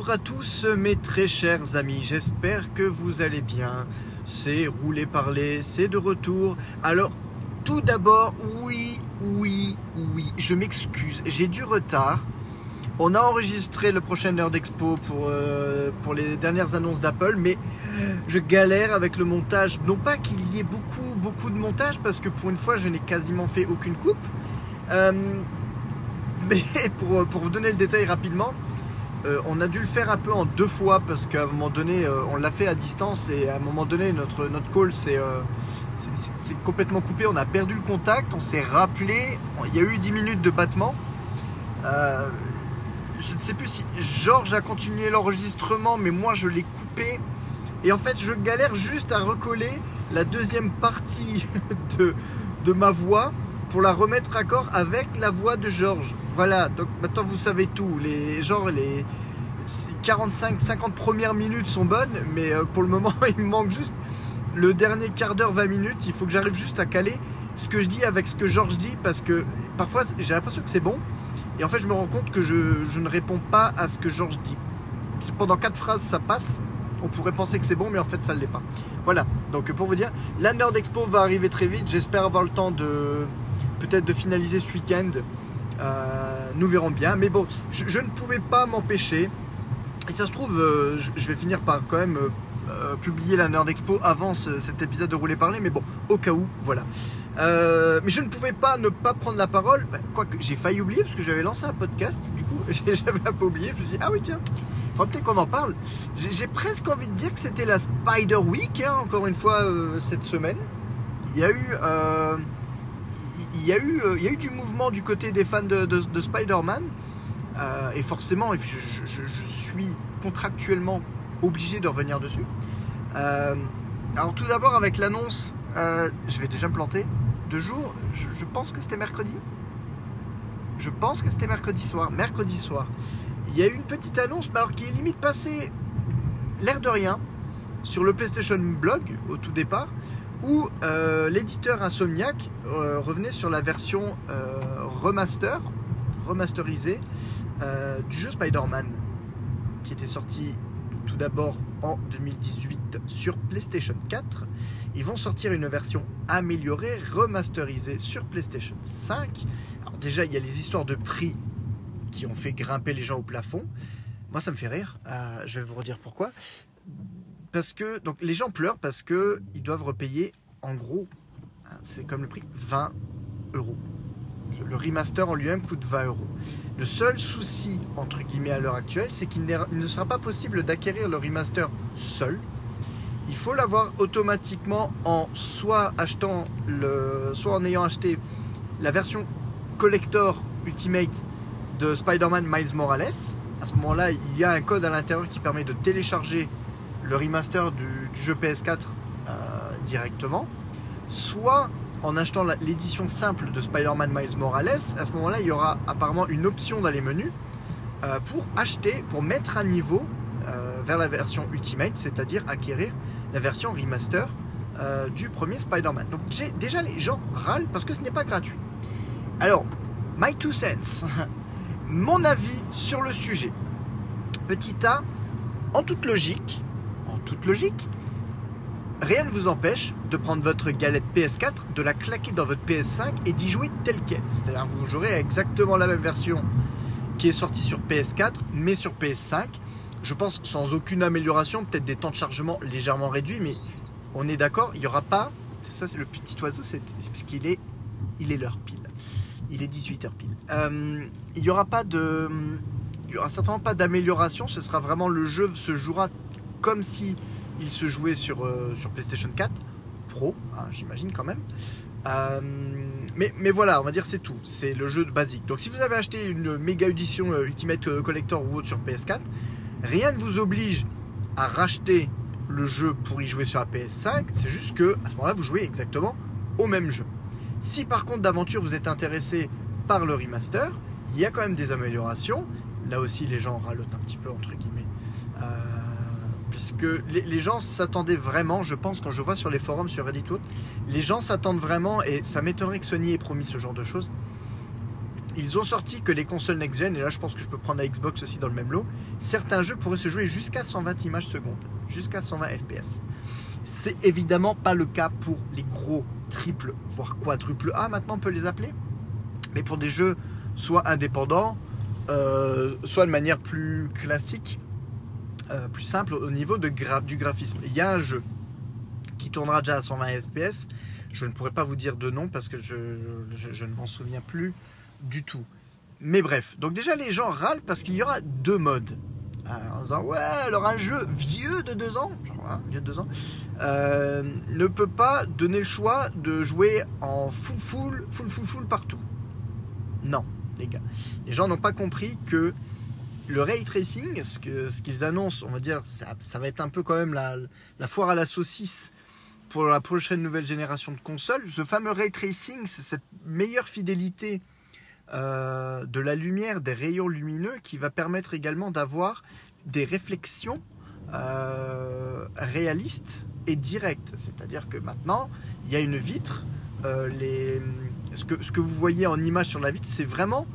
Bonjour à tous mes très chers amis, j'espère que vous allez bien. C'est Rouler Parler, c'est de retour. Alors, tout d'abord, oui, oui, oui, je m'excuse, j'ai du retard. On a enregistré le prochain heure d'expo pour, euh, pour les dernières annonces d'Apple, mais je galère avec le montage. Non pas qu'il y ait beaucoup, beaucoup de montage, parce que pour une fois, je n'ai quasiment fait aucune coupe. Euh, mais pour, pour, vous donner le détail rapidement, euh, on a dû le faire un peu en deux fois parce qu'à un moment donné, euh, on l'a fait à distance et à un moment donné, notre, notre call euh, c'est complètement coupé. On a perdu le contact, on s'est rappelé. Il y a eu 10 minutes de battement. je ne sais plus si Georges a continué l'enregistrement, mais moi je l'ai coupé. Et en fait, je galère juste à recoller la deuxième partie de ma voix pour la remettre à corps avec la voix de Georges. Voilà, donc maintenant vous savez tout. Les, genre les 45-50 premières minutes sont bonnes, mais euh, pour le moment il me manque juste le dernier quart d'heure, 20 minutes. Il faut que j'arrive juste à caler ce que je dis avec ce que Georges dit parce que parfois j'ai l'impression que c'est bon et en fait je me rends compte que je, ne réponds pas à ce que Georges dit. Pendant quatre phrases ça passe, on pourrait penser que c'est bon, mais en fait ça ne l'est pas. Voilà, donc pour vous dire, la Nerd Expo va arriver très vite. J'espère avoir le temps de peut-être de finaliser ce week-end. Euh, nous verrons bien. Mais bon, je, ne pouvais pas m'empêcher. Et ça se trouve, euh, je, vais finir par quand même euh, publier la Nerd Expo avant cet épisode de Rouler Parler. Mais bon, au cas où, voilà. mais je ne pouvais pas ne pas prendre la parole. Quoique j'ai failli oublier parce que j'avais lancé un podcast. Du coup, j'avais un peu oublié. Je me suis dit, ah oui, tiens, il faudrait peut-être qu'on en parle. J'ai presque envie de dire que c'était la Spider Week, hein, encore une fois, cette semaine. Il y a eu il y, a eu, euh, il y a eu du mouvement du côté des fans de, Spider-Man. Euh, et forcément, je, suis contractuellement obligé de revenir dessus. Euh, alors tout d'abord avec l'annonce, je vais déjà me planter, deux jours, je, pense que c'était mercredi. Je pense que c'était mercredi soir. Mercredi soir. Il y a eu une petite annonce, alors qui est limite passée l'air de rien sur le PlayStation Blog au tout départ, où euh, l'éditeur Insomniac euh, revenait sur la version euh, remaster, remasterisée du jeu Spider-Man, qui était sorti tout d'abord en 2018 sur PlayStation 4. Ils vont sortir une version améliorée, remasterisée sur PlayStation 5. Alors déjà, il y a les histoires de prix qui ont fait grimper les gens au plafond. Moi, ça me fait rire. je vais vous redire pourquoi parce que donc les gens pleurent parce que ils doivent repayer en gros, hein, c'est comme le prix 20 euros. Le remaster en lui-même coûte 20 euros. Le seul souci entre guillemets à l'heure actuelle, c'est qu'il ne sera pas possible d'acquérir le remaster seul. Il faut l'avoir automatiquement en soit achetant le, soit en ayant acheté la version collector ultimate de Spider-Man Miles Morales. À ce moment-là, il y a un code à l'intérieur qui permet de télécharger le remaster du, jeu PS4 euh, directement, soit en achetant l'édition simple de Spider-Man Miles Morales, à ce moment-là, il y aura apparemment une option dans les menus euh, pour acheter, pour mettre à niveau euh, vers la version Ultimate, c'est-à-dire acquérir la version remaster du premier Spider-Man. Donc déjà les gens râlent parce que ce n'est pas gratuit. Alors, my two cents, mon avis sur le sujet. Petit A, en toute logique, toute logique, rien ne vous empêche de prendre votre galette PS4, de la claquer dans votre PS5 et d'y jouer tel quel. C'est-à-dire vous jouerez exactement la même version qui est sortie sur PS4, mais sur PS5. Je pense sans aucune amélioration, peut-être des temps de chargement légèrement réduits, mais on est d'accord, il n'y aura pas. Ça, c'est le petit oiseau, c'est parce qu'il est, il est l'heure pile. Il est 18h pile. Euh, il n'y aura pas de. Il n'y aura certainement pas d'amélioration, ce sera vraiment le jeu se jouera comme si il se jouait sur, euh, sur PlayStation 4 Pro, hein, j'imagine quand même. Euh, mais, mais, voilà, on va dire c'est tout. C'est le jeu basique. Donc si vous avez acheté une méga édition euh, Ultimate Collector ou autre sur PS4, rien ne vous oblige à racheter le jeu pour y jouer sur la PS5. C'est juste que à ce moment-là, vous jouez exactement au même jeu. Si par contre d'aventure vous êtes intéressé par le remaster, il y a quand même des améliorations. Là aussi, les gens ralotent un petit peu entre guillemets puisque les, gens s'attendaient vraiment, je pense, quand je vois sur les forums, sur Reddit, les gens s'attendent vraiment, et ça m'étonnerait que Sony ait promis ce genre de choses, ils ont sorti que les consoles next-gen, et là je pense que je peux prendre la Xbox aussi dans le même lot, certains jeux pourraient se jouer jusqu'à 120 images secondes, jusqu'à 120 FPS. C'est évidemment pas le cas pour les gros triple, voire quadruple A, maintenant on peut les appeler. Mais pour des jeux soit indépendants, euh, soit de manière plus classique, euh, plus simple au niveau du graphisme. Il y a un jeu qui tournera déjà à 120 FPS. Je ne pourrais pas vous dire de nom parce que je, ne m'en souviens plus du tout. Mais bref, donc déjà les gens râlent parce qu'il y aura deux modes. Euh, en disant ouais alors un jeu vieux de deux ans, genre hein, vieux de deux ans, euh, ne peut pas donner le choix de jouer en full full full full full partout. Non, les gars, les gens n'ont pas compris que le ray tracing, ce qu'ils qu'ils annoncent, on va dire, ça, va être un peu quand même la, la foire à la saucisse pour la prochaine nouvelle génération de consoles. Ce fameux ray tracing, c'est cette meilleure fidélité euh, de la lumière, des rayons lumineux, qui va permettre également d'avoir des réflexions euh, réalistes et directes. C'est-à-dire que maintenant, il y a une vitre. Euh, les, ce que vous voyez en image sur la vitre, c'est vraiment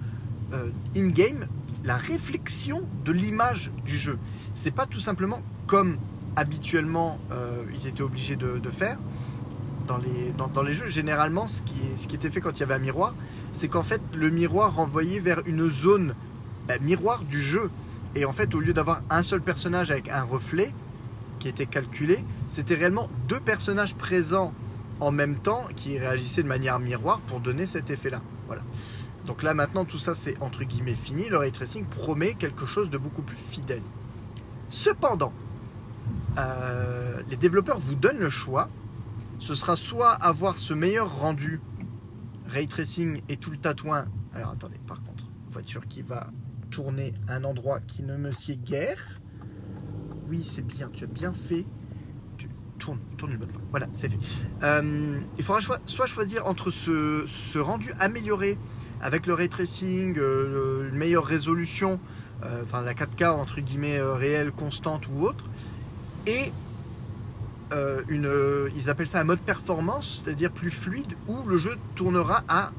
in-game la réflexion de l'image du jeu. C'est pas tout simplement comme habituellement ils étaient obligés de faire dans les, jeux, généralement, ce qui, était fait quand il y avait un miroir, c'est qu'en fait, le miroir renvoyait vers une zone bah, miroir du jeu. Et en fait, au lieu d'avoir un seul personnage avec un reflet qui était calculé, c'était réellement deux personnages présents en même temps qui réagissaient de manière miroir pour donner cet effet-là. Voilà. Donc là, maintenant, tout ça, c'est entre guillemets fini. Le ray tracing promet quelque chose de beaucoup plus fidèle. Cependant, euh, les développeurs vous donnent le choix ce sera soit avoir ce meilleur rendu ray tracing et tout le tatouin. Alors attendez, par contre, voiture qui va tourner un endroit qui ne me sied guère. Oui, c'est bien, tu as bien fait. Tu tournes, tourne une bonne fois. Voilà, c'est fait. Euh, il faudra soit choisir entre ce, rendu amélioré avec le ray tracing, euh, une meilleure résolution, euh, enfin la 4K entre guillemets réelle, constante ou autre, et euh, une, euh, ils appellent ça un mode performance, c'est-à-dire plus fluide, où le jeu tournera à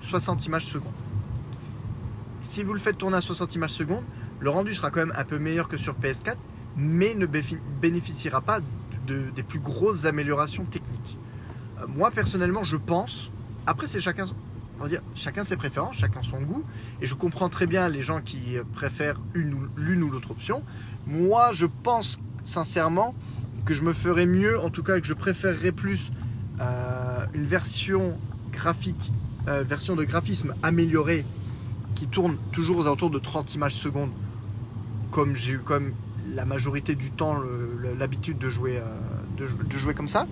60 images secondes. Si vous le faites tourner à 60 images secondes, le rendu sera quand même un peu meilleur que sur PS4, mais ne bénéficiera pas de, des plus grosses améliorations techniques. Euh, moi personnellement, je pense, après c'est chacun, dire, chacun ses préférences, chacun son goût, et je comprends très bien les gens qui préfèrent l'une ou l'autre option. Moi, je pense sincèrement que je me ferais mieux, en tout cas que je préférerais plus euh, une version graphique, euh, version de graphisme améliorée qui tourne toujours aux alentours de 30 images secondes, comme j'ai eu comme la majorité du temps l'habitude de jouer, euh, de, jouer comme ça,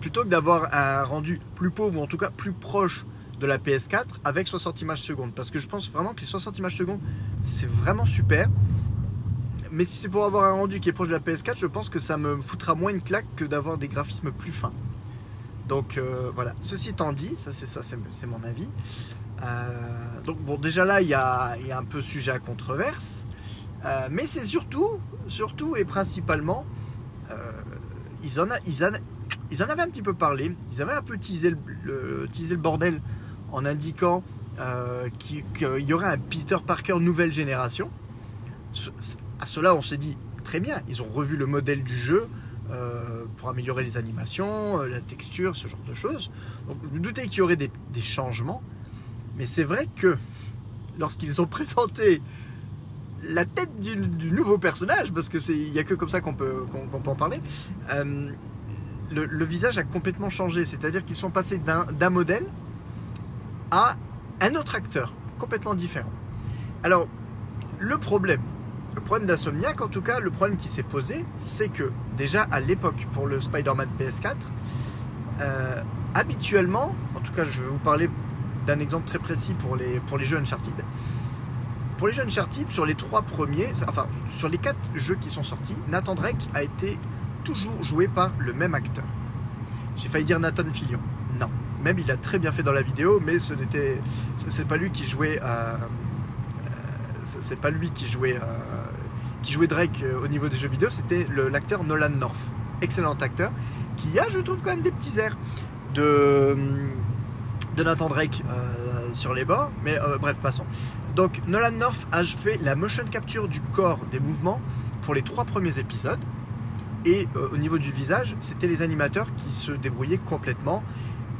plutôt que d'avoir un rendu plus pauvre ou en tout cas plus proche de la PS4 avec 60 images secondes. Parce que je pense vraiment que les 60 images secondes, c'est vraiment super mais si c'est pour avoir un rendu qui est proche de la PS4, je pense que ça me foutra moins une claque que d'avoir des graphismes plus fins. Donc euh, voilà, ceci étant dit, ça c'est ça, c'est mon avis. Euh, donc bon, déjà là, il y a, un peu sujet à controverse, euh, mais c'est surtout, surtout et principalement, ils en, avaient un petit peu parlé, ils avaient un peu teasé le bordel en indiquant qu'il y aurait un Peter Parker nouvelle génération à cela, on s'est dit très bien, ils ont revu le modèle du jeu euh, pour améliorer les animations, euh, la texture, ce genre de choses. Donc, me doutais qu'il y aurait des, changements, mais c'est vrai que lorsqu'ils ont présenté la tête du, nouveau personnage, parce qu'il n'y a que comme ça qu'on peut, peut en parler, euh, le, le, visage a complètement changé. C'est-à-dire qu'ils sont passés d'un modèle à un autre acteur, complètement différent. Alors, le problème, le problème d'Insomniac, en tout cas, le problème qui s'est posé, c'est que déjà à l'époque, pour le Spider-Man PS4, euh, habituellement, en tout cas, je vais vous parler d'un exemple très précis pour les, pour les jeux Uncharted. Pour les jeux Uncharted, sur les trois premiers, enfin, sur les quatre jeux qui sont sortis, Nathan Drake a été toujours joué par le même acteur. J'ai failli dire Nathan Fillion. Même il a très bien fait dans la vidéo, mais ce n'était, pas lui qui jouait. Euh, euh, Drake euh, au niveau des jeux vidéo, c'était l'acteur Nolan North. Excellent acteur, qui a, je trouve, quand même des petits airs de, de Nathan Drake sur les bords. Mais bref, passons. Donc Nolan North a fait la motion capture du corps des mouvements pour les trois premiers épisodes. Et au niveau du visage, c'était les animateurs qui se débrouillaient complètement,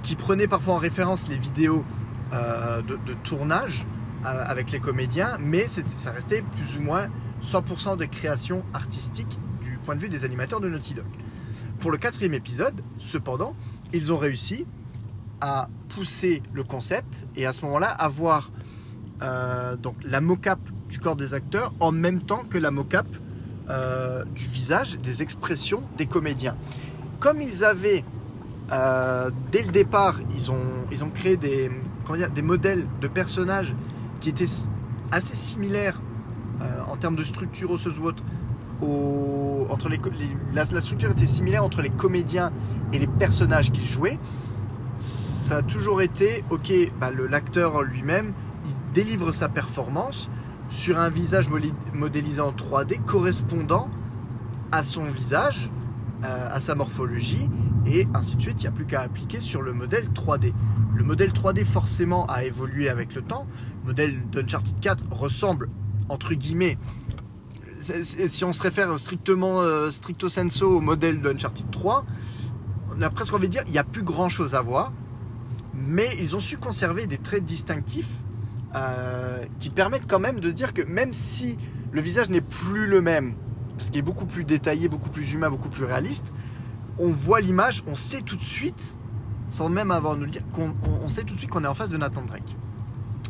qui prenaient parfois en référence les vidéos de, de, tournage avec les comédiens, mais ça restait plus ou moins 100% de création artistique du point de vue des animateurs de Naughty Dog. Pour le quatrième épisode, cependant, ils ont réussi à pousser le concept et à ce moment-là avoir euh, donc la mocap du corps des acteurs en même temps que la mocap euh, du visage, des expressions des comédiens. Comme ils avaient euh, dès le départ, ils ont, ils ont créé des, des modèles de personnages qui étaient assez similaires en termes de structure osseuse ou autre entre les, la, structure était similaire entre les comédiens et les personnages qu'ils jouaient. Ça a toujours été, ok, bah, l'acteur lui-même, il délivre sa performance sur un visage modélisé en 3D correspondant à son visage, euh, à sa morphologie, et ainsi de suite. Il n'y a plus qu'à appliquer sur le modèle 3D. Le modèle 3D forcément a évolué avec le temps. Le modèle d'Uncharted 4 ressemble, entre guillemets, si on se réfère strictement, euh, stricto sensu au modèle d'Uncharted 3, on a presque envie de dire il n'y a plus grand chose à voir, mais ils ont su conserver des traits distinctifs euh, qui permettent quand même de se dire que même si le visage n'est plus le même, parce qu'il est beaucoup plus détaillé, beaucoup plus humain, beaucoup plus réaliste, on voit l'image, on sait tout de suite, sans même avoir à nous le dire, qu'on on sait tout de suite qu'on est en face de Nathan Drake.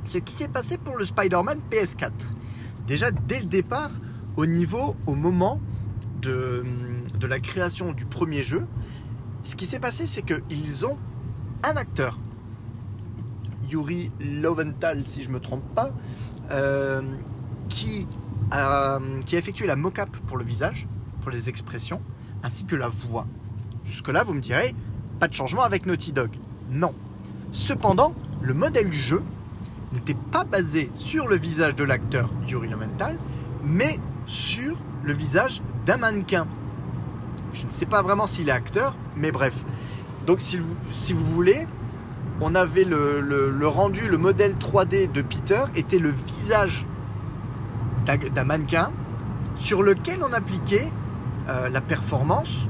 Ce qui s'est passé pour le Spider-Man PS4. Déjà dès le départ, au niveau, au moment de, la création du premier jeu, ce qui s'est passé, c'est qu'ils ont un acteur, Yuri Loventhal, si je ne me trompe pas, euh, qui, a, qui a effectué la mock-up pour le visage, pour les expressions, ainsi que la voix. Jusque-là, vous me direz, pas de changement avec Naughty Dog. Non. Cependant, le modèle du jeu n'était pas basé sur le visage de l'acteur Yuri Loventhal, mais sur le visage d'un mannequin. Je ne sais pas vraiment s'il est acteur, mais bref. Donc si vous, si vous voulez, on avait le, rendu, le modèle 3D de Peter était le visage d'un mannequin sur lequel on appliquait euh, la performance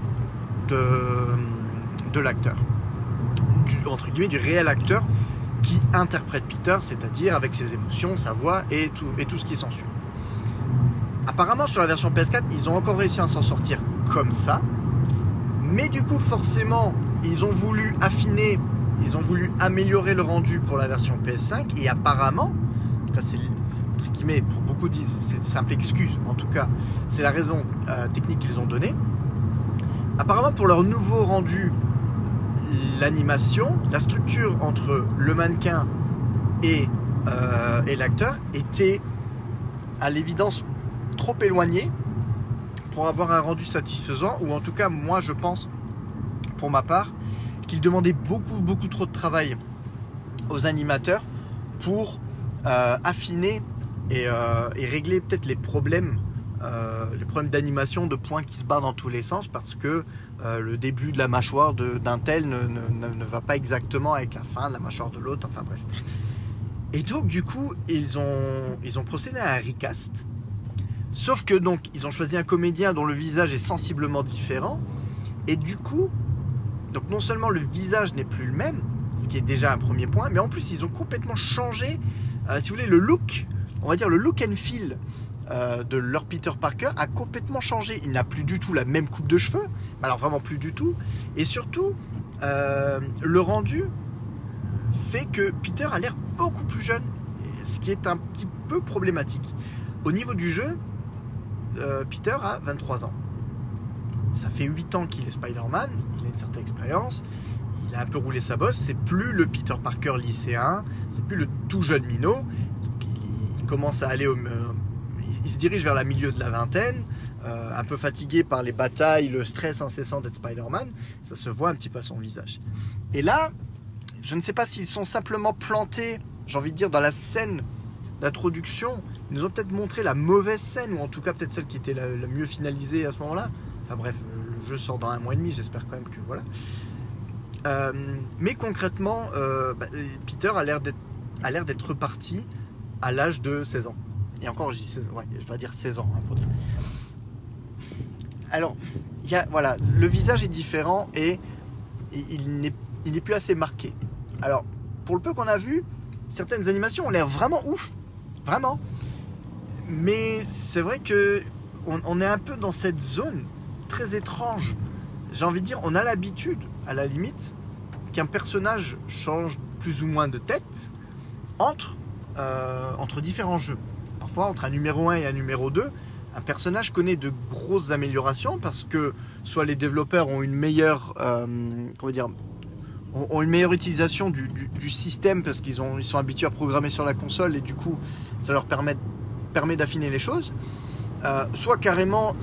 de, de l'acteur. Entre guillemets, du réel acteur qui interprète Peter, c'est-à-dire avec ses émotions, sa voix et tout, ce qui s'ensuit. Apparemment sur la version PS4, ils ont encore réussi à s'en sortir comme ça. Mais du coup, forcément, ils ont voulu affiner, ils ont voulu améliorer le rendu pour la version PS5. Et apparemment, c'est entre guillemets, pour beaucoup disent, c'est simple excuse. En tout cas, c'est la raison euh, technique qu'ils ont donnée. Apparemment, pour leur nouveau rendu, l'animation, la structure entre le mannequin et, euh, et l'acteur était à l'évidence trop éloigné pour avoir un rendu satisfaisant, ou en tout cas, moi je pense, pour ma part, qu'il demandait beaucoup, beaucoup trop de travail aux animateurs pour euh, affiner euh, et, régler peut-être les problèmes, euh, les problèmes d'animation, de points qui se barrent dans tous les sens, parce que le début de la mâchoire d'un tel ne, ne, va pas exactement avec la fin de la mâchoire de l'autre, enfin bref. Et donc du coup, ils ont, ils ont procédé à un recast. Sauf que donc ils ont choisi un comédien dont le visage est sensiblement différent. Et du coup donc non seulement le visage n'est plus le même, ce qui est déjà un premier point, mais en plus ils ont complètement changé, euh, si vous voulez, le look, on va dire le look and feel euh, de leur Peter Parker a complètement changé. Il n'a plus du tout la même coupe de cheveux, alors vraiment plus du tout, et surtout euh, le rendu fait que Peter a l'air beaucoup plus jeune, ce qui est un petit peu problématique. Au niveau du jeu, euh, Peter a 23 ans. Ça fait 8 ans qu'il est Spider-Man, il a une certaine expérience, il a un peu roulé sa bosse, c'est plus le Peter Parker lycéen, c'est plus le tout jeune minot, il, commence à aller au... Il se dirige vers la milieu de la vingtaine, euh, un peu fatigué par les batailles, le stress incessant d'être Spider-Man, ça se voit un petit peu à son visage. Et là, je ne sais pas s'ils sont simplement plantés, j'ai envie de dire, dans la scène d'introduction, ils nous ont peut-être montré la mauvaise scène, ou en tout cas peut-être celle qui était la, mieux finalisée à ce moment-là. Enfin bref, le jeu sort dans un mois et demi, j'espère quand même que voilà. Euh, mais concrètement, euh, bah, Peter a l'air d'être a l'air d'être reparti à l'âge de 16 ans. Et encore, je dis 16 ouais, je vais dire 16 ans hein, pour dire. Alors, voilà, le visage est différent et, il n'est plus assez marqué. Alors, pour le peu qu'on a vu, certaines animations ont l'air vraiment ouf, vraiment. Mais c'est vrai que on, est un peu dans cette zone très étrange. J'ai envie de dire, on a l'habitude, à la limite, qu'un personnage change plus ou moins de tête entre, euh, entre différents jeux. Parfois, entre un numéro 1 et un numéro 2, un personnage connaît de grosses améliorations parce que soit les développeurs ont une meilleure, euh, utilisation du, système parce qu'ils ils sont habitués à programmer sur la console et du coup, ça leur permet, d'affiner les choses. Euh, soit carrément,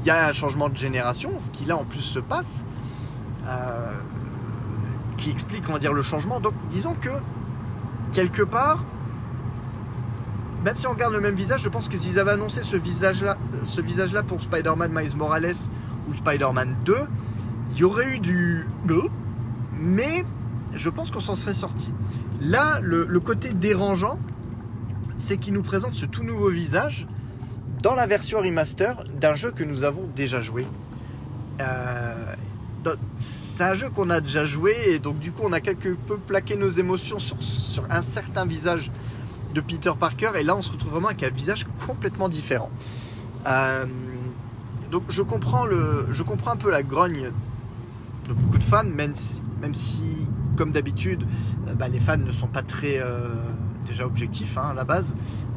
il y a un changement de génération, ce qui là en plus se passe, euh, qui explique, dire, le changement. Donc, disons que quelque part, même si on regarde le même visage, je pense que s'ils avaient annoncé ce visage-là, ce visage-là pour Spider-Man Miles Morales ou Spider-Man 2, il y aurait eu du mais je pense qu'on s'en serait sorti. Là, le, côté dérangeant, c'est qu'il nous présente ce tout nouveau visage dans la version remaster d'un jeu que nous avons déjà joué. Euh, c'est un jeu qu'on a déjà joué et donc du coup on a quelque peu plaqué nos émotions sur un certain visage Peter Parker et là on se retrouve vraiment avec un visage complètement différent. Euh, donc je comprends, le, je comprends un peu la grogne de beaucoup de fans, même si, comme d'habitude, euh, bah, les fans ne sont pas très euh, déjà objectifs hein, à la base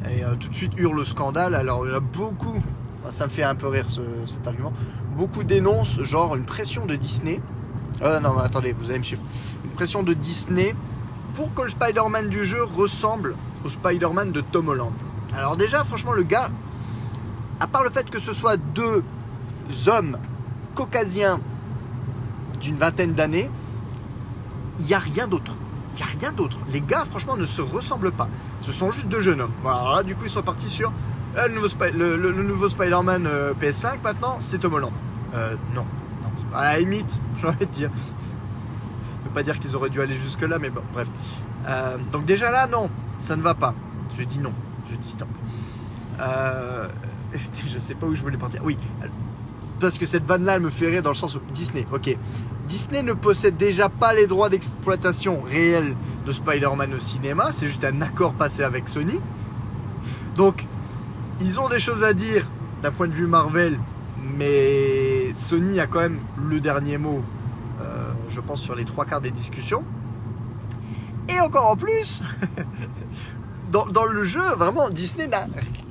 et tout de suite hurlent le scandale. Alors il y en a beaucoup, moi, ça me fait un peu rire ce- cet argument, beaucoup dénoncent genre une pression de Disney. Non, attendez, vous allez me suivre. Une pression de Disney pour que le Spider-Man du jeu ressemble au Spider-Man de Tom Holland. Alors déjà, franchement, le gars, à part le fait que ce soit deux hommes caucasiens d'une vingtaine d'années, il n'y a rien d'autre. Il n'y a rien d'autre. Les gars, franchement, ne se ressemblent pas. Ce sont juste deux jeunes hommes. Voilà, du coup, ils sont partis sur euh, le nouveau, Spider-Man euh, PS5 maintenant, c'est Tom Holland. Euh, non. non. À la limite, j'ai envie de dire. Je veux pas dire qu'ils auraient dû aller jusque-là, mais bon, bref. Euh, donc déjà là, non, ça ne va pas. Je dis non. Je dis stop. Euh, je sais pas où je voulais partir. Oui, parce que cette vanne-là, elle me fait rire dans le sens où Disney, ok. Disney ne possède déjà pas les droits d'exploitation réels de Spider-Man au cinéma, c'est juste un accord passé avec Sony. Donc, ils ont des choses à dire d'un point de vue Marvel, mais Sony a quand même le dernier mot, euh, je pense, sur les trois quarts des discussions. Et encore en plus, dans, le jeu, vraiment, Disney n'a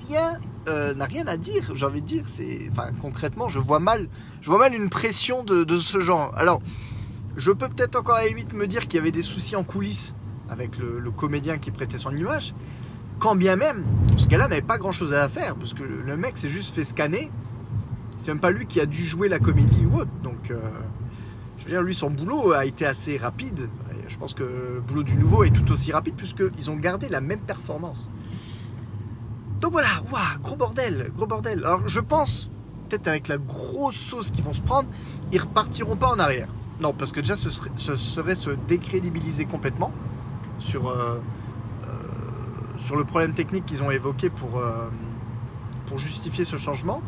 rien, euh, rien à dire. J'ai envie de dire, c'est, enfin, concrètement, je vois mal, je vois mal une pression de, ce genre. Alors, je peux peut-être encore à la limite me dire qu'il y avait des soucis en coulisses avec le, le comédien qui prêtait son image. Quand bien même, ce gars-là n'avait pas grand-chose à faire, parce que le mec s'est juste fait scanner. C'est même pas lui qui a dû jouer la comédie ou autre. Donc, euh, je veux dire, lui, son boulot a été assez rapide. Je pense que le boulot du nouveau est tout aussi rapide, puisqu'ils ont gardé la même performance. Donc voilà, waouh, gros bordel, gros bordel. Alors je pense, peut-être avec la grosse sauce qu'ils vont se prendre, ils repartiront pas en arrière. Non, parce que déjà ce serait, ce serait se décrédibiliser complètement sur, euh, euh, sur le problème technique qu'ils ont évoqué pour, euh, pour justifier ce changement.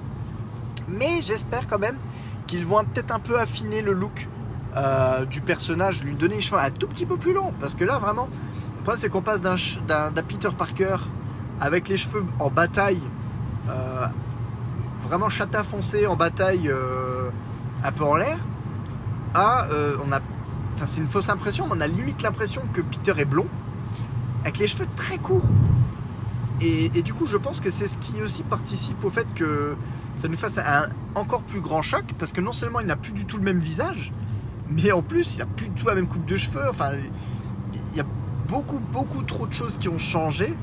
Mais j'espère quand même qu'ils vont peut-être un peu affiner le look euh, du personnage, lui donner les cheveux un tout petit peu plus longs. Parce que là, vraiment, le problème c'est qu'on passe d'un d'un Peter Parker avec les cheveux en bataille, euh, vraiment châtain foncé en bataille euh, un peu en l'air, à on a, enfin c'est une fausse impression, mais on a limite l'impression que Peter est blond, avec les cheveux très courts. Et, et du coup, je pense que c'est ce qui aussi participe au fait que ça nous fasse un encore plus grand choc, parce que non seulement il n'a plus du tout le même visage, mais en plus il n'a plus du tout la même coupe de cheveux. Enfin, il y a beaucoup, beaucoup trop de choses qui ont changé.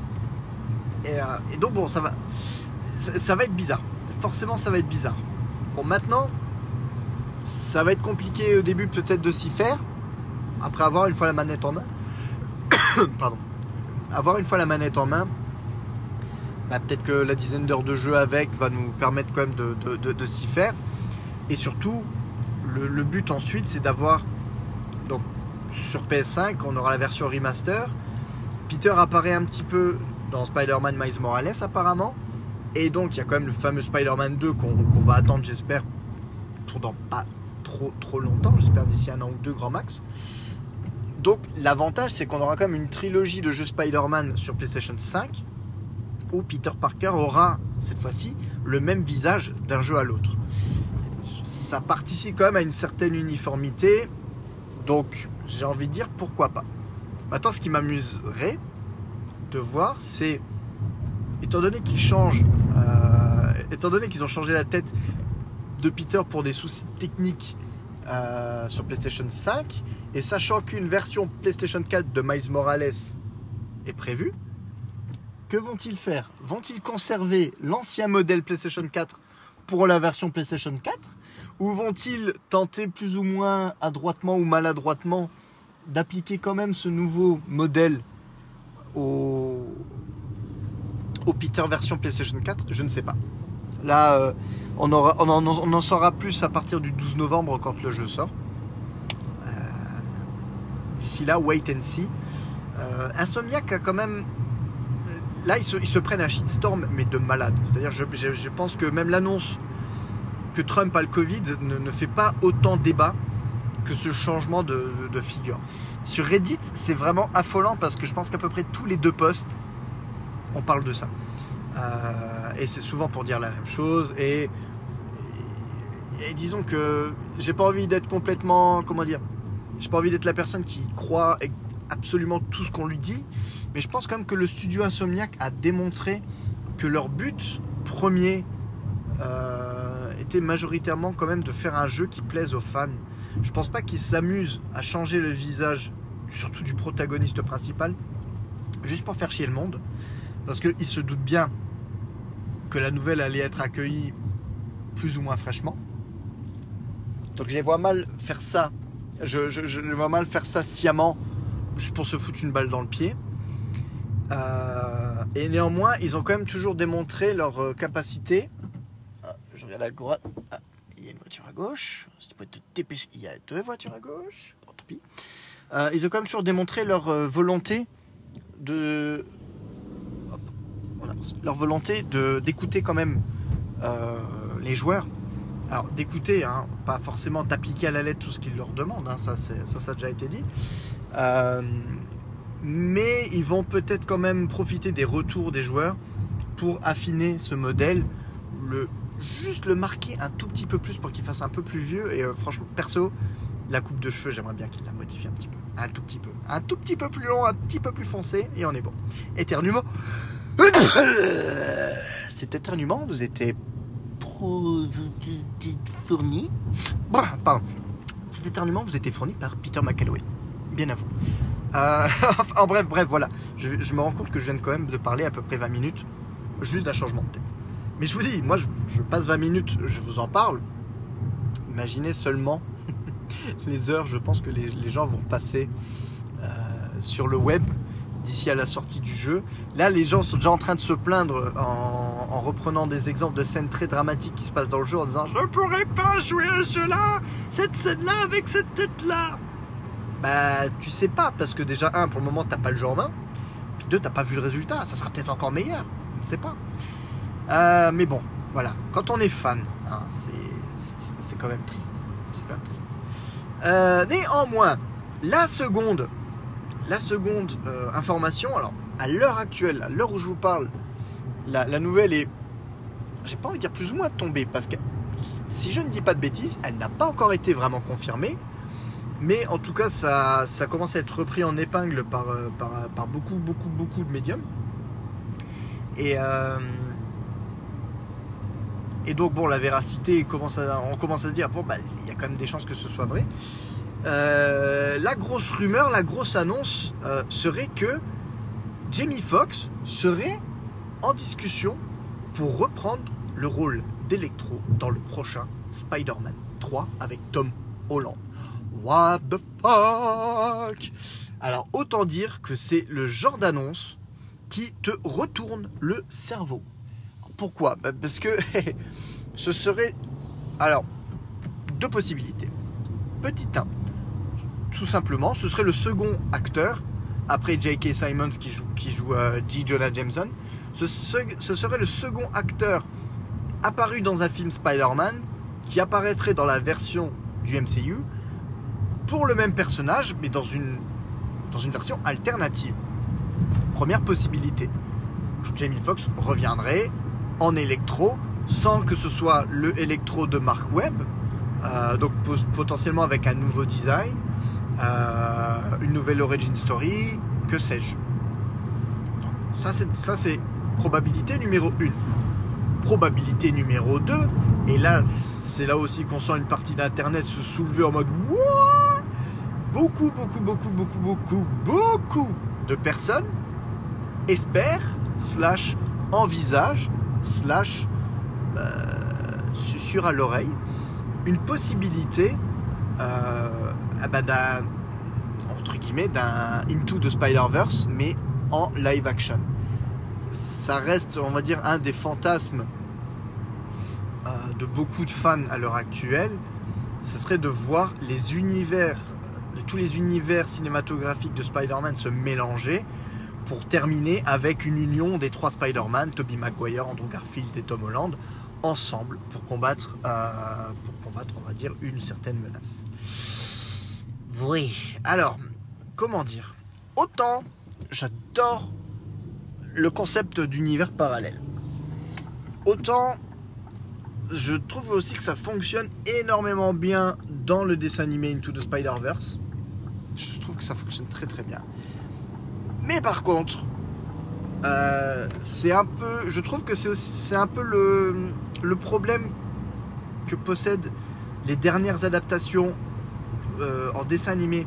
Et, euh, donc bon, ça va, ça, va être bizarre. Forcément, ça va être bizarre. Bon, maintenant, ça va être compliqué au début peut-être de s'y faire. Après avoir une fois la manette en main, pardon, avoir une fois la manette en main, bah, peut-être que la dizaine d'heures de jeu avec va nous permettre quand même de s'y faire. Et surtout, le, but ensuite, c'est d'avoir donc sur PS5, on aura la version remaster. Peter apparaît un petit peu dans Spider-Man Miles Morales apparemment. Et donc il y a quand même le fameux Spider-Man 2 qu'on va attendre j'espère pendant pas trop trop longtemps, j'espère d'ici un an ou deux grand max. Donc l'avantage c'est qu'on aura quand même une trilogie de jeux Spider-Man sur PlayStation 5 où Peter Parker aura cette fois-ci le même visage d'un jeu à l'autre. Ça participe quand même à une certaine uniformité, donc j'ai envie de dire pourquoi pas. Maintenant, ce qui m'amuserait de voir, c'est, étant donné qu'ils changent, euh, étant donné qu'ils ont changé la tête de Peter pour des soucis techniques euh, sur PlayStation 5, et sachant qu'une version PlayStation 4 de Miles Morales est prévue, que vont-ils faire? Vont-ils conserver l'ancien modèle PlayStation 4 pour la version PlayStation 4 Ou vont-ils tenter plus ou moins adroitement ou maladroitement d'appliquer quand même ce nouveau modèle au, au Peter version PlayStation 4, je ne sais pas. Là, euh, on, en, saura plus à partir du 12 novembre quand le jeu sort. Euh, d'ici là, wait and see. Euh, Insomniac a quand même. Là, ils se, prennent un shitstorm, mais de malade. C'est-à-dire, je, pense que même l'annonce que Trump a le Covid ne, ne fait pas autant débat que ce changement de, figure. Sur Reddit, c'est vraiment affolant parce que je pense qu'à peu près tous les deux posts, on parle de ça. Euh, et c'est souvent pour dire la même chose. Et, disons que j'ai pas envie d'être complètement, comment dire, j'ai pas envie d'être la personne qui croit absolument tout ce qu'on lui dit. Mais je pense quand même que le studio Insomniac a démontré que leur but premier euh, majoritairement quand même de faire un jeu qui plaise aux fans. Je pense pas qu'ils s'amusent à changer le visage, surtout du protagoniste principal, juste pour faire chier le monde. Parce qu'ils se doutent bien que la nouvelle allait être accueillie plus ou moins fraîchement. Donc je les vois mal faire ça. Je, je, les vois mal faire ça sciemment, juste pour se foutre une balle dans le pied. Euh, et néanmoins, ils ont quand même toujours démontré leur euh, capacité. Je regarde à droite. Ah, il y a une voiture à gauche. Il y a deux voitures à gauche. Euh, ils ont quand même toujours démontré leur euh, volonté de. leur volonté d'écouter quand même euh, les joueurs. Alors, d'écouter, hein, pas forcément d'appliquer à la lettre tout ce qu'ils leur demandent, hein, ça, ça, a déjà été dit. mais ils vont peut-être quand même profiter des retours des joueurs pour affiner ce modèle, le juste le marquer un tout petit peu plus pour qu'il fasse un peu plus vieux. Et euh, franchement, perso, la coupe de cheveux, j'aimerais bien qu'il la modifie un petit peu. Un tout petit peu. Un tout petit peu plus long, un petit peu plus foncé, et on est bon. Éternuement. Cet éternuement vous était fourni. Pardon. Cet éternuement vous était fourni par Peter McCalloway. Bien à vous. Euh, en bref, bref, voilà. Je, je, me rends compte que je viens quand même de parler à peu près 20 minutes juste d'un changement de tête. Mais je vous dis, moi je, passe 20 minutes, je vous en parle. Imaginez seulement les heures, je pense que les, gens vont passer euh, sur le web d'ici à la sortie du jeu. Là, les gens sont déjà en train de se plaindre en, reprenant des exemples de scènes très dramatiques qui se passent dans le jeu en disant Je pourrais pas jouer à ce jeu-là, cette scène-là avec cette tête-là. Bah, tu sais pas, parce que déjà, un, pour le moment, t'as pas le jeu en main. Puis deux, t'as pas vu le résultat. Ça sera peut-être encore meilleur. Je ne sais pas. Euh, mais bon, voilà. Quand on est fan, hein, c'est quand même triste. C'est quand même triste. Euh, néanmoins, la seconde, la seconde euh, information, alors à l'heure actuelle, à l'heure où je vous parle, la, nouvelle est, j'ai pas envie de dire plus ou moins tombée, parce que si je ne dis pas de bêtises, elle n'a pas encore été vraiment confirmée, mais en tout cas, ça, ça commence à être repris en épingle par, par, par beaucoup, beaucoup, beaucoup de médiums. Et et donc, bon, la véracité, on commence à se dire, bon, bah, il y a quand même des chances que ce soit vrai. Euh, la grosse rumeur, la grosse annonce euh, serait que Jamie Foxx serait en discussion pour reprendre le rôle d'Electro dans le prochain Spider-Man 3 avec Tom Holland. What the fuck? Alors autant dire que c'est le genre d'annonce qui te retourne le cerveau. Pourquoi bah, Parce que ce serait... Alors, deux possibilités. Petit 1, tout simplement, ce serait le second acteur, après J.K. Simons qui joue, qui joue euh, G. Jonah Jameson, ce, serait le second acteur apparu dans un film Spider-Man qui apparaîtrait dans la version du MCU pour le même personnage, mais dans une, dans une version alternative. Première possibilité. Jamie Foxx reviendrait en électro sans que ce soit le électro de Mark Webb, euh, donc potentiellement avec un nouveau design, euh, une nouvelle origin story, que sais-je. Ça c'est probabilité numéro 1. Probabilité numéro 2, et là c'est là aussi qu'on sent une partie d'internet se soulever en mode What? Beaucoup, beaucoup, beaucoup, beaucoup, beaucoup, beaucoup de personnes espèrent, slash envisagent, slash euh, à l'oreille une possibilité euh, ah bah, d'un entre guillemets d'un Into the Spider-Verse mais en live action. Ça reste, on va dire, un des fantasmes euh, de beaucoup de fans à l'heure actuelle. Ce serait de voir les univers, tous les univers cinématographiques de Spider-Man se mélanger pour terminer avec une union des trois Spider-Man, Tobey Maguire, Andrew Garfield et Tom Holland, ensemble pour combattre, euh, pour combattre, on va dire, une certaine menace. Oui, alors, comment dire? Autant j'adore le concept d'univers parallèle, autant je trouve aussi que ça fonctionne énormément bien dans le dessin animé Into the Spider-Verse. Je trouve que ça fonctionne très très bien. Mais par contre, euh, c'est un peu, je trouve que c'est un peu le, le problème que possèdent les dernières adaptations euh, en dessin animé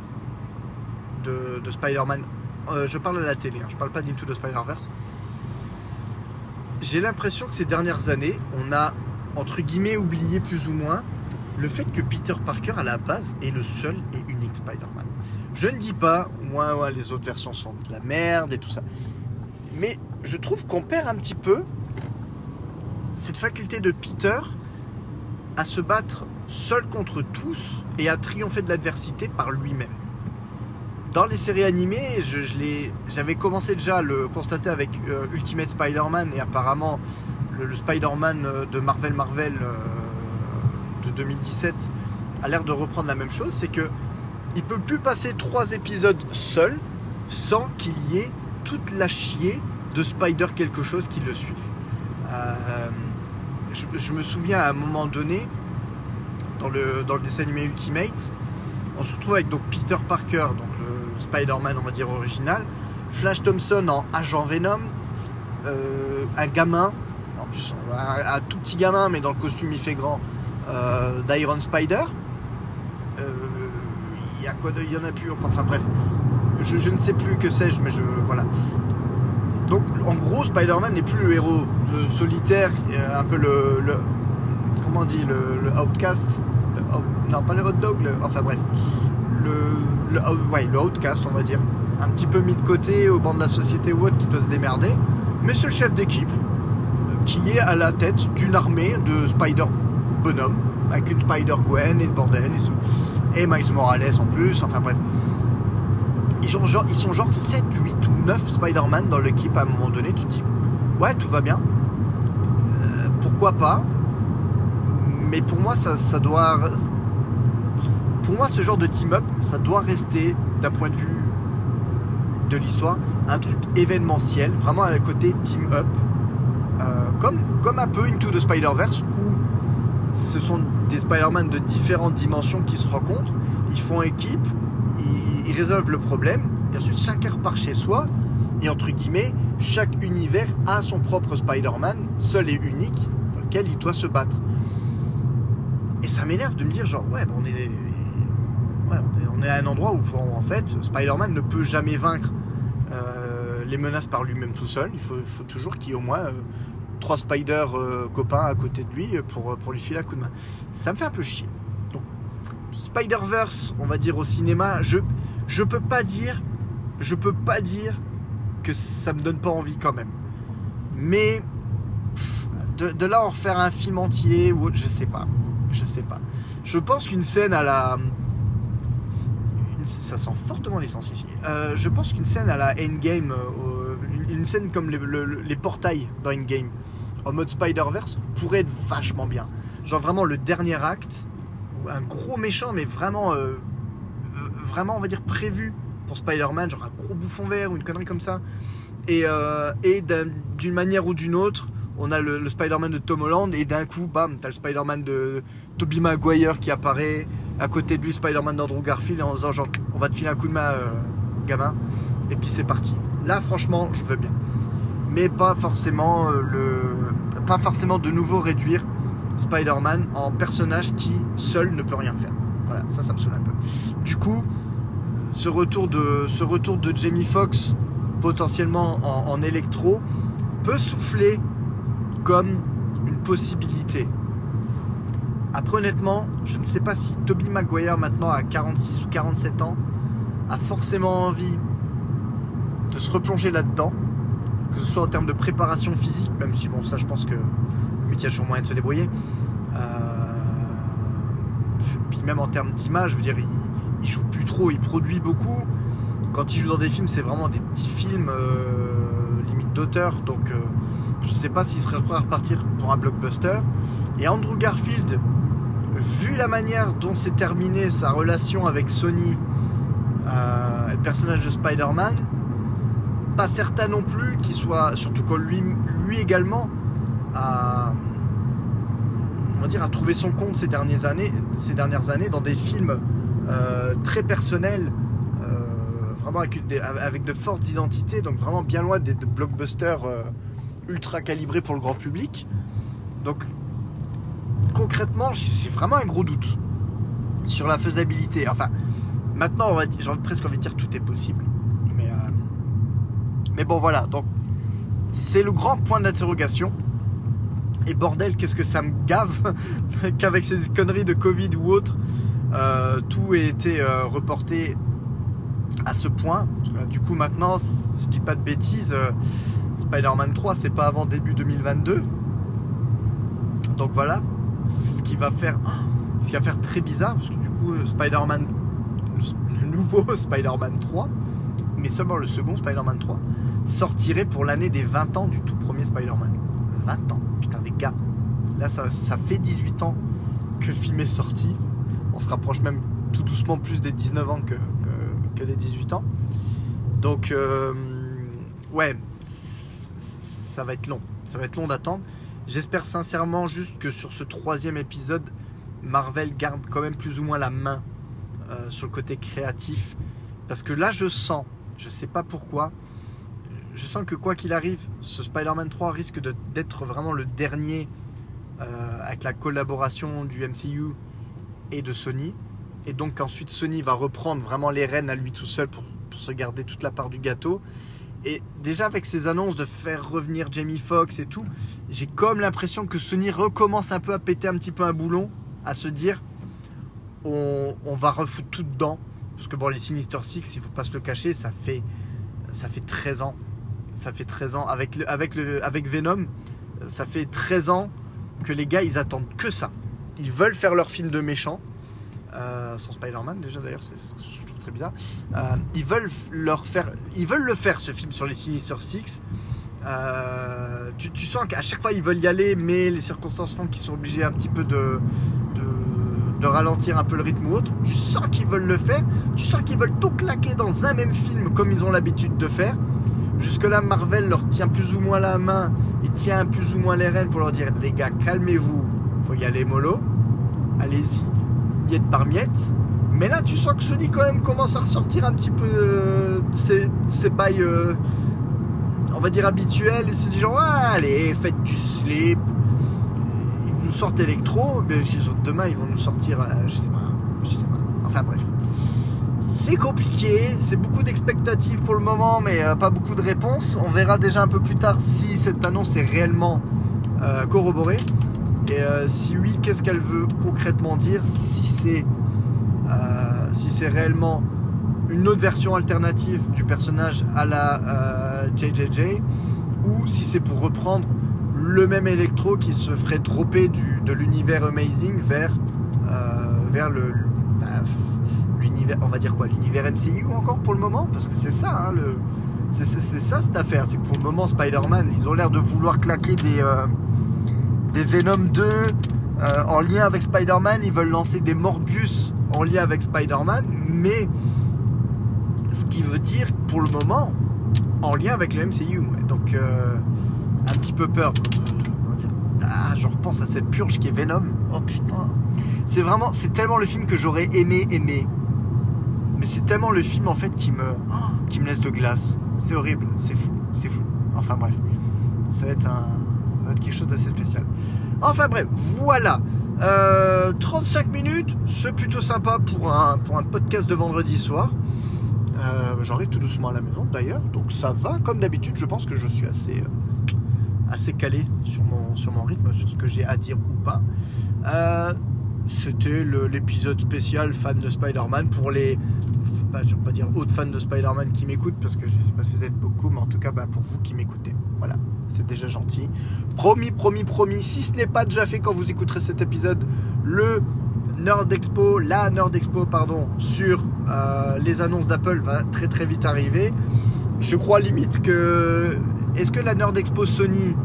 de, Spider-Man. Euh, je parle à la télé, hein, je parle pas d'Into the Spider-Verse. J'ai l'impression que ces dernières années, on a entre guillemets oublié plus ou moins le fait que Peter Parker à la base est le seul et unique Spider-Man. Je ne dis pas, moi, les autres versions sont de la merde et tout ça. Mais je trouve qu'on perd un petit peu cette faculté de Peter à se battre seul contre tous et à triompher de l'adversité par lui-même. Dans les séries animées, je, j'avais commencé déjà à le constater avec euh, Ultimate Spider-Man et apparemment le, Spider-Man euh, de Marvel Marvel euh, de 2017 a l'air de reprendre la même chose, c'est que il peut plus passer trois épisodes seul sans qu'il y ait toute la chier de Spider quelque chose qui le suive. je, me souviens à un moment donné, dans le, dans le dessin animé Ultimate, on se retrouve avec donc Peter Parker, donc le Spider-Man on va dire original, Flash Thompson en agent Venom, euh, un gamin, en plus un, tout petit gamin mais dans le costume il fait grand, euh, d'Iron Spider. Euh, y a y en a plus Enfin bref, je, ne sais plus que sais-je, mais je voilà. Donc en gros Spider-Man n'est plus le héros solitaire, un peu le, comment on dit le, outcast, non pas le hot dog, enfin bref, le, ouais, le outcast on va dire, un petit peu mis de côté au banc de la société ou autre qui doit se démerder, mais c'est le chef d'équipe euh, qui est à la tête d'une armée de Spider bonhomme avec une Spider Gwen et le bordel et, et Miles Morales en plus, enfin bref. Ils sont genre, ils sont genre 7, 8 ou 9 Spider-Man dans l'équipe à un moment donné, tu te dis ouais tout va bien. Euh, pourquoi pas? Mais pour moi, ça, doit. Pour moi, ce genre de team-up, ça doit rester, d'un point de vue de l'histoire, un truc événementiel, vraiment un côté team-up. Euh, comme, comme un peu Into the Spider-Verse, où ce sont des Spider-Man de différentes dimensions qui se rencontrent, ils font équipe, ils, résolvent le problème, et ensuite chacun repart chez soi, et entre guillemets, chaque univers a son propre Spider-Man, seul et unique, dans lequel il doit se battre. Et ça m'énerve de me dire, genre, ouais, on, est, on, est, à un endroit où, en fait, Spider-Man ne peut jamais vaincre euh, les menaces par lui-même tout seul. Il faut, toujours qu'il y au moins euh, trois Spider euh, copains à côté de lui pour, pour lui filer un coup de main. Ça me fait un peu chier. Donc, Spider-Verse, on va dire au cinéma, je, je peux pas dire, je peux pas dire que ça me donne pas envie quand même. Mais de, là en faire un film entier ou je sais pas je sais pas. Je pense qu'une scène à la. ça sent fortement l'essence ici. Euh, je pense qu'une scène à la Endgame, euh, une, scène comme les, le- les portails dans Endgame, en mode Spider-Verse, pourrait être vachement bien. Genre vraiment le dernier acte, un gros méchant, mais vraiment, euh, euh, vraiment on va dire prévu pour Spider-Man, genre un gros bouffon vert ou une connerie comme ça. Et, euh, et d'un- d'une manière ou d'une autre, on a le, Spider-Man de Tom Holland et d'un coup, bam, t'as le Spider-Man de Tobey Maguire qui apparaît, à côté de lui Spider-Man d'Andrew Garfield en disant genre on va te filer un coup de main gamin et puis c'est parti. Là franchement je veux bien. Mais pas forcément le pas forcément de nouveau réduire Spider-Man en personnage qui seul ne peut rien faire. Voilà, ça ça me saoule un peu. Du coup, ce retour de ce retour de Jamie Foxx potentiellement en, en électro peut souffler comme une possibilité. Après, honnêtement, je ne sais pas si Toby Maguire, maintenant à 46 ou 47 ans, a forcément envie de se replonger là-dedans, que ce soit en termes de préparation physique, même si, bon, ça, je pense que il y a toujours moyen de se débrouiller. Euh, Puis même en termes d'image, je veux il, joue plus trop, il produit beaucoup. Quand il joue dans des films, c'est vraiment des petits films euh, limite d'auteur, donc euh, je ne sais pas s'il serait prêt à repartir pour un blockbuster. Et Andrew Garfield, vu la manière dont s'est terminée sa relation avec Sony, le personnage de Spider-Man, pas certain non plus qu'il soit, surtout que lui, également, a, dire, a trouvé son compte ces dernières années, dans des films euh, très personnels, euh, vraiment avec, de fortes identités, donc vraiment bien loin des, des blockbusters euh, ultra calibrés pour le grand public. Donc concrètement, j'ai vraiment un gros doute sur la faisabilité. Enfin, maintenant, j'ai presque envie de dire tout est possible. Mais, bon, voilà. Donc, c'est le grand point d'interrogation. Et bordel, qu'est-ce que ça me gave qu'avec ces conneries de Covid ou autre, euh, tout ait été euh, reporté à ce point. Du coup, maintenant, si je dis pas de bêtises, euh, Spider-Man 3, c'est pas avant début 2022. Donc voilà, ce qui va faire, ce qui va faire très bizarre, parce que du coup, Spider-Man, le nouveau Spider-Man 3, mais seulement le second Spider-Man 3, sortirait pour l'année des 20 ans du tout premier Spider-Man. 20 ans, putain les gars. Là, ça, ça fait 18 ans que le film est sorti. On se rapproche même tout doucement plus des 19 ans que, que, des 18 ans. Donc, euh, ouais, ça va être long. Ça va être long d'attendre. J'espère sincèrement juste que sur ce troisième épisode, Marvel garde quand même plus ou moins la main euh, sur le côté créatif. Parce que là, je sens, je sais pas pourquoi, je sens que quoi qu'il arrive, ce Spider-Man 3 risque d'être vraiment le dernier euh, avec la collaboration du MCU et de Sony. Et donc ensuite Sony va reprendre vraiment les rênes à lui tout seul pour, se garder toute la part du gâteau. Et déjà avec ces annonces de faire revenir Jamie Foxx et tout, j'ai comme l'impression que Sony recommence un peu à péter un petit peu un boulon, à se dire on, on va refoutre tout dedans. Parce que bon, les Sinister Six, il faut pas se le cacher, ça fait, ça fait 13 ans. Ça fait 13 ans. Avec, le, avec, le, avec Venom, ça fait 13 ans que les gars, ils attendent que ça. Ils veulent faire leur film de méchant. Euh, sans Spider-Man déjà d'ailleurs, je trouve très bizarre. Euh, ils veulent leur faire, ils veulent le faire ce film sur les Sinister Six. Euh, tu sens qu'à chaque fois ils veulent y aller, mais les circonstances font qu'ils sont obligés un petit peu de, ralentir un peu le rythme ou autre. Tu sens qu'ils veulent le faire, tu sens qu'ils veulent tout claquer dans un même film comme ils ont l'habitude de faire. Jusque-là, Marvel leur tient plus ou moins la main et tient plus ou moins les rênes pour leur dire les gars, calmez-vous, faut y aller mollo, allez-y, miette par miette. Mais là, tu sens que Sony quand même commence à ressortir un petit peu euh, ses, bails, euh, on va dire habituels, et se dit genre, allez, faites du slip. Sortent électro, demain ils vont nous sortir, euh, je sais pas. Enfin bref. C'est compliqué, c'est beaucoup d'expectatives pour le moment, mais euh, pas beaucoup de réponses. On verra déjà un peu plus tard si cette annonce est réellement euh, corroborée. Et si oui, qu'est-ce qu'elle veut concrètement dire? Si c'est si c'est réellement une autre version alternative du personnage à la JJJ, ou si c'est pour reprendre le même électro qui se ferait dropper du, de l'univers Amazing vers, euh, le, bah, l'univers, on va dire quoi, l'univers MCU encore pour le moment, parce que c'est ça, hein, le, c'est, ça cette affaire, c'est que pour le moment Spider-Man, ils ont l'air de vouloir claquer des, euh, des Venom 2 euh, en lien avec Spider-Man, ils veulent lancer des Morbius en lien avec Spider-Man, mais ce qui veut dire pour le moment en lien avec le MCU. Donc un petit peu peur. Ah, je repense à cette purge qui est Venom. Oh putain. C'est vraiment, c'est tellement le film que j'aurais aimé aimer. Mais c'est tellement le film en fait qui me, oh, qui me laisse de glace. C'est horrible, c'est fou, c'est fou. Enfin bref, ça va être un, ça va être quelque chose d'assez spécial. Enfin bref, voilà. 35 euh, minutes, c'est plutôt sympa pour un, pour un podcast de vendredi soir. Euh, j'arrive tout doucement à la maison d'ailleurs, donc ça va. Comme d'habitude, je pense que je suis assez, euh, assez calé sur mon, sur mon rythme, sur ce que j'ai à dire ou pas. C'était l'épisode spécial fan de Spider-Man pour les, pas dire autres fans de Spider-Man qui m'écoutent, parce que je ne sais pas si vous êtes beaucoup, mais en tout cas bah, pour vous qui m'écoutez. Voilà c'est déjà gentil. Promis, promis, promis, si ce n'est pas déjà fait quand vous écouterez cet épisode, le Nerd Expo, la Nerd Expo, pardon, sur euh, les annonces d'Apple va très très vite arriver. Je crois limite que. Est-ce que la Nerd Expo Sony,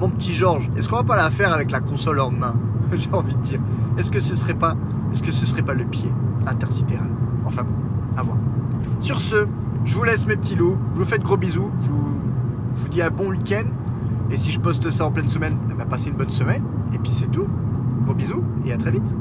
mon petit Georges, est-ce qu'on va pas la faire avec la console en main J'ai envie de dire? Est-ce que ce serait pas. Est-ce que ce serait pas le pied intersidéral? Enfin bon, à voir. Sur ce, je vous laisse mes petits loups. Je vous fais de gros bisous. Je vous, je vous dis un bon week-end. Et si je poste ça en pleine semaine, eh ben, passez une bonne semaine. Et puis c'est tout. Gros bisous et à très vite.